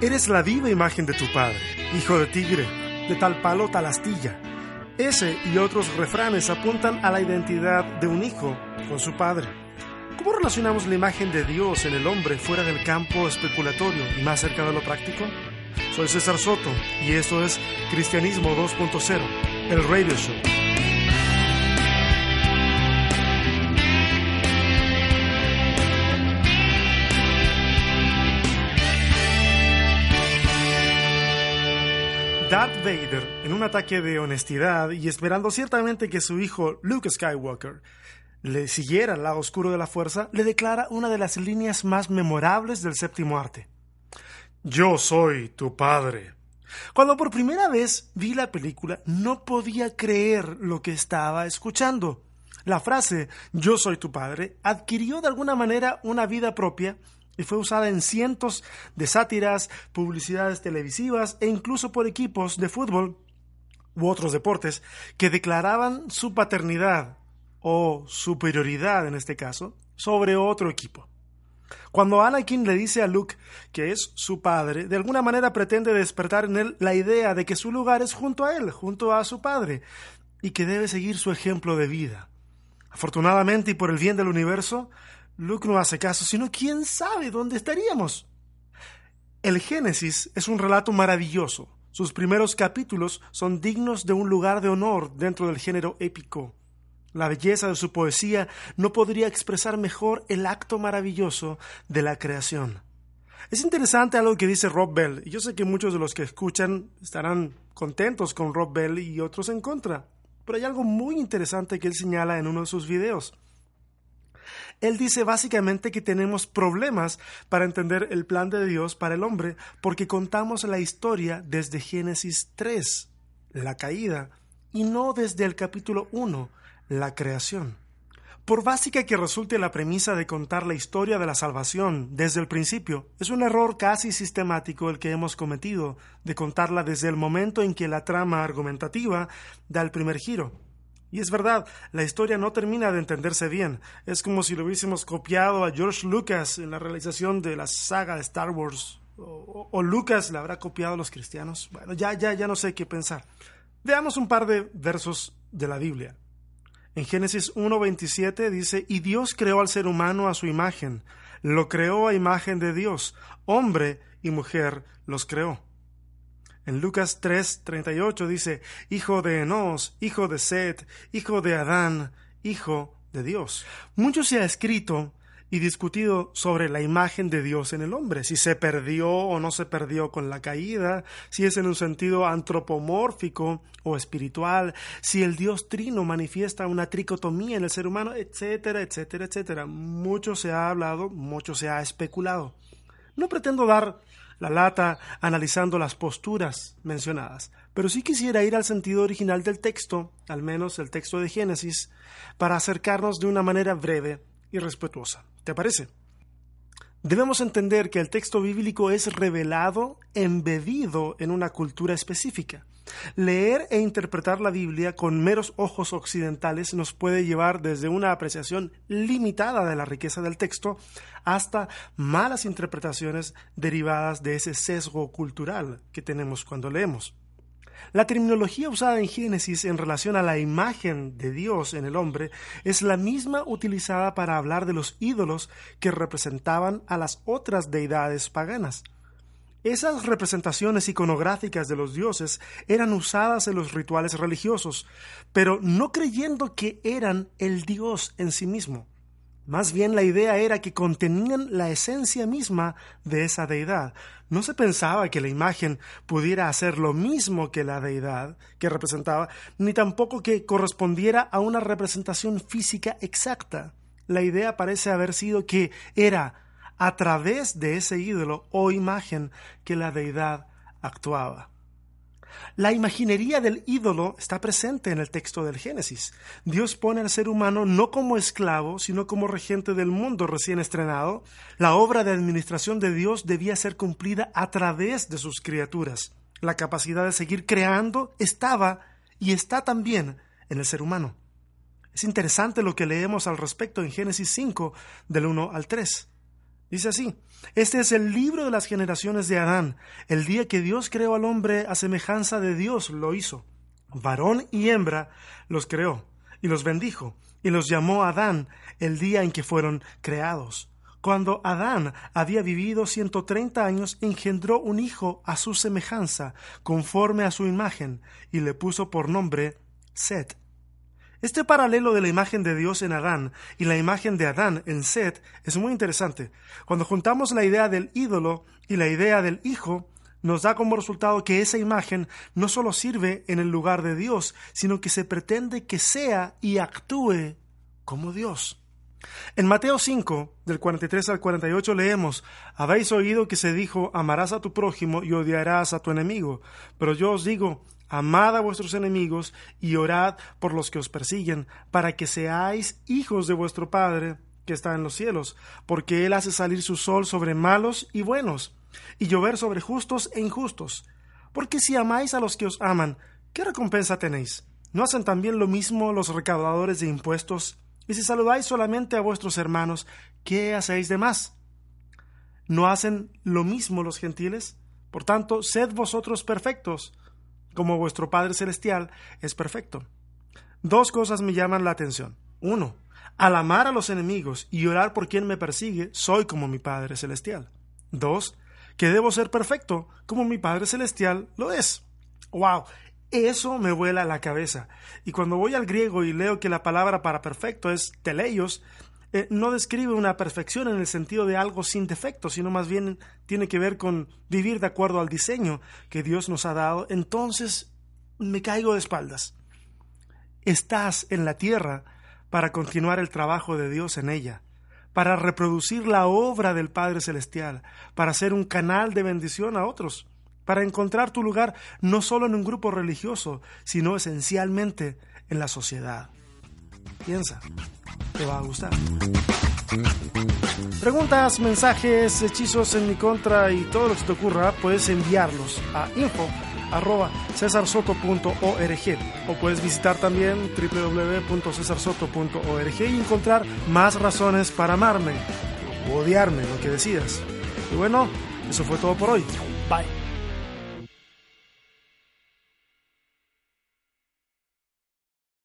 Eres la viva imagen de tu padre, hijo de tigre, de tal palo tal astilla. Ese y otros refranes apuntan a la identidad de un hijo con su padre. ¿Cómo relacionamos la imagen de Dios en el hombre fuera del campo especulatorio y más cerca de lo práctico? Soy César Soto y esto es Cristianismo 2.0, el radio show. Darth Vader, en un ataque de honestidad y esperando ciertamente que su hijo Luke Skywalker le siguiera al lado oscuro de la fuerza, le declara una de las líneas más memorables del séptimo arte. Yo soy tu padre. Cuando por primera vez vi la película, no podía creer lo que estaba escuchando. La frase Yo soy tu padre adquirió de alguna manera una vida propia y fue usada en cientos de sátiras, publicidades televisivas e incluso por equipos de fútbol u otros deportes que declaraban su paternidad o superioridad en este caso sobre otro equipo. Cuando Anakin le dice a Luke que es su padre, de alguna manera pretende despertar en él la idea de que su lugar es junto a él, junto a su padre, y que debe seguir su ejemplo de vida. Afortunadamente y por el bien del universo, Luke no hace caso, sino quién sabe dónde estaríamos. El Génesis es un relato maravilloso. Sus primeros capítulos son dignos de un lugar de honor dentro del género épico. La belleza de su poesía no podría expresar mejor el acto maravilloso de la creación. Es interesante algo que dice Rob Bell, y yo sé que muchos de los que escuchan estarán contentos con Rob Bell y otros en contra, pero hay algo muy interesante que él señala en uno de sus videos. Él dice básicamente que tenemos problemas para entender el plan de Dios para el hombre porque contamos la historia desde Génesis 3, la caída, y no desde el capítulo 1, la creación. Por básica que resulte la premisa de contar la historia de la salvación desde el principio, es un error casi sistemático el que hemos cometido de contarla desde el momento en que la trama argumentativa da el primer giro. Y es verdad, la historia no termina de entenderse bien. Es como si lo hubiésemos copiado a George Lucas en la realización de la saga de Star Wars. O, Lucas la habrá copiado a los cristianos. Bueno, ya, ya, ya no sé qué pensar. Veamos un par de versos de la Biblia. En Génesis 1.27 dice, y Dios creó al ser humano a su imagen, lo creó a imagen de Dios, hombre y mujer los creó. En Lucas 3:38 dice, Hijo de Enos, hijo de Set, hijo de Adán, hijo de Dios. Mucho se ha escrito y discutido sobre la imagen de Dios en el hombre, si se perdió o no se perdió con la caída, si es en un sentido antropomórfico o espiritual, si el Dios trino manifiesta una tricotomía en el ser humano, etcétera, etcétera, etcétera. Mucho se ha hablado, mucho se ha especulado. No pretendo dar la lata analizando las posturas mencionadas, pero sí quisiera ir al sentido original del texto, al menos el texto de Génesis, para acercarnos de una manera breve y respetuosa. ¿Te parece? Debemos entender que el texto bíblico es revelado, embebido en una cultura específica. Leer e interpretar la Biblia con meros ojos occidentales nos puede llevar desde una apreciación limitada de la riqueza del texto hasta malas interpretaciones derivadas de ese sesgo cultural que tenemos cuando leemos. La terminología usada en Génesis en relación a la imagen de Dios en el hombre es la misma utilizada para hablar de los ídolos que representaban a las otras deidades paganas. Esas representaciones iconográficas de los dioses eran usadas en los rituales religiosos, pero no creyendo que eran el dios en sí mismo. Más bien la idea era que contenían la esencia misma de esa deidad. No se pensaba que la imagen pudiera hacer lo mismo que la deidad que representaba, ni tampoco que correspondiera a una representación física exacta. La idea parece haber sido que era a través de ese ídolo o imagen que la deidad actuaba. La imaginería del ídolo está presente en el texto del Génesis. Dios pone al ser humano no como esclavo, sino como regente del mundo recién estrenado. La obra de administración de Dios debía ser cumplida a través de sus criaturas. La capacidad de seguir creando estaba y está también en el ser humano. Es interesante lo que leemos al respecto en Génesis 5, del 1 al 3. Dice así, este es el libro de las generaciones de Adán. El día que Dios creó al hombre a semejanza de Dios lo hizo. Varón y hembra los creó y los bendijo y los llamó Adán el día en que fueron creados. Cuando Adán había vivido ciento treinta años, engendró un hijo a su semejanza, conforme a su imagen, y le puso por nombre Set. Este paralelo de la imagen de Dios en Adán y la imagen de Adán en Set es muy interesante. Cuando juntamos la idea del ídolo y la idea del hijo, nos da como resultado que esa imagen no solo sirve en el lugar de Dios, sino que se pretende que sea y actúe como Dios. En Mateo 5, del 43 al 48 leemos, Habéis oído que se dijo, amarás a tu prójimo y odiarás a tu enemigo, pero yo os digo, amad a vuestros enemigos y orad por los que os persiguen, para que seáis hijos de vuestro Padre que está en los cielos, porque Él hace salir su sol sobre malos y buenos, y llover sobre justos e injustos. Porque si amáis a los que os aman, ¿qué recompensa tenéis? ¿No hacen también lo mismo los recaudadores de impuestos? Y si saludáis solamente a vuestros hermanos, ¿qué hacéis de más? ¿No hacen lo mismo los gentiles? Por tanto, sed vosotros perfectos, como vuestro Padre Celestial es perfecto. Dos cosas me llaman la atención. Uno, al amar a los enemigos y orar por quien me persigue, soy como mi Padre Celestial. Dos, que debo ser perfecto como mi Padre Celestial lo es. ¡Wow! Eso me vuela la cabeza. Y cuando voy al griego y leo que la palabra para perfecto es teleios, eh, no describe una perfección en el sentido de algo sin defecto, sino más bien tiene que ver con vivir de acuerdo al diseño que Dios nos ha dado, entonces me caigo de espaldas. Estás en la tierra para continuar el trabajo de Dios en ella, para reproducir la obra del Padre Celestial, para ser un canal de bendición a otros, para encontrar tu lugar no solo en un grupo religioso, sino esencialmente en la sociedad. Piensa, te va a gustar. Preguntas, mensajes, hechizos en mi contra y todo lo que te ocurra, puedes enviarlos a info cesarsoto.org o puedes visitar también www.cesarsoto.org y encontrar más razones para amarme o odiarme, lo que decidas. Y bueno, eso fue todo por hoy. Bye.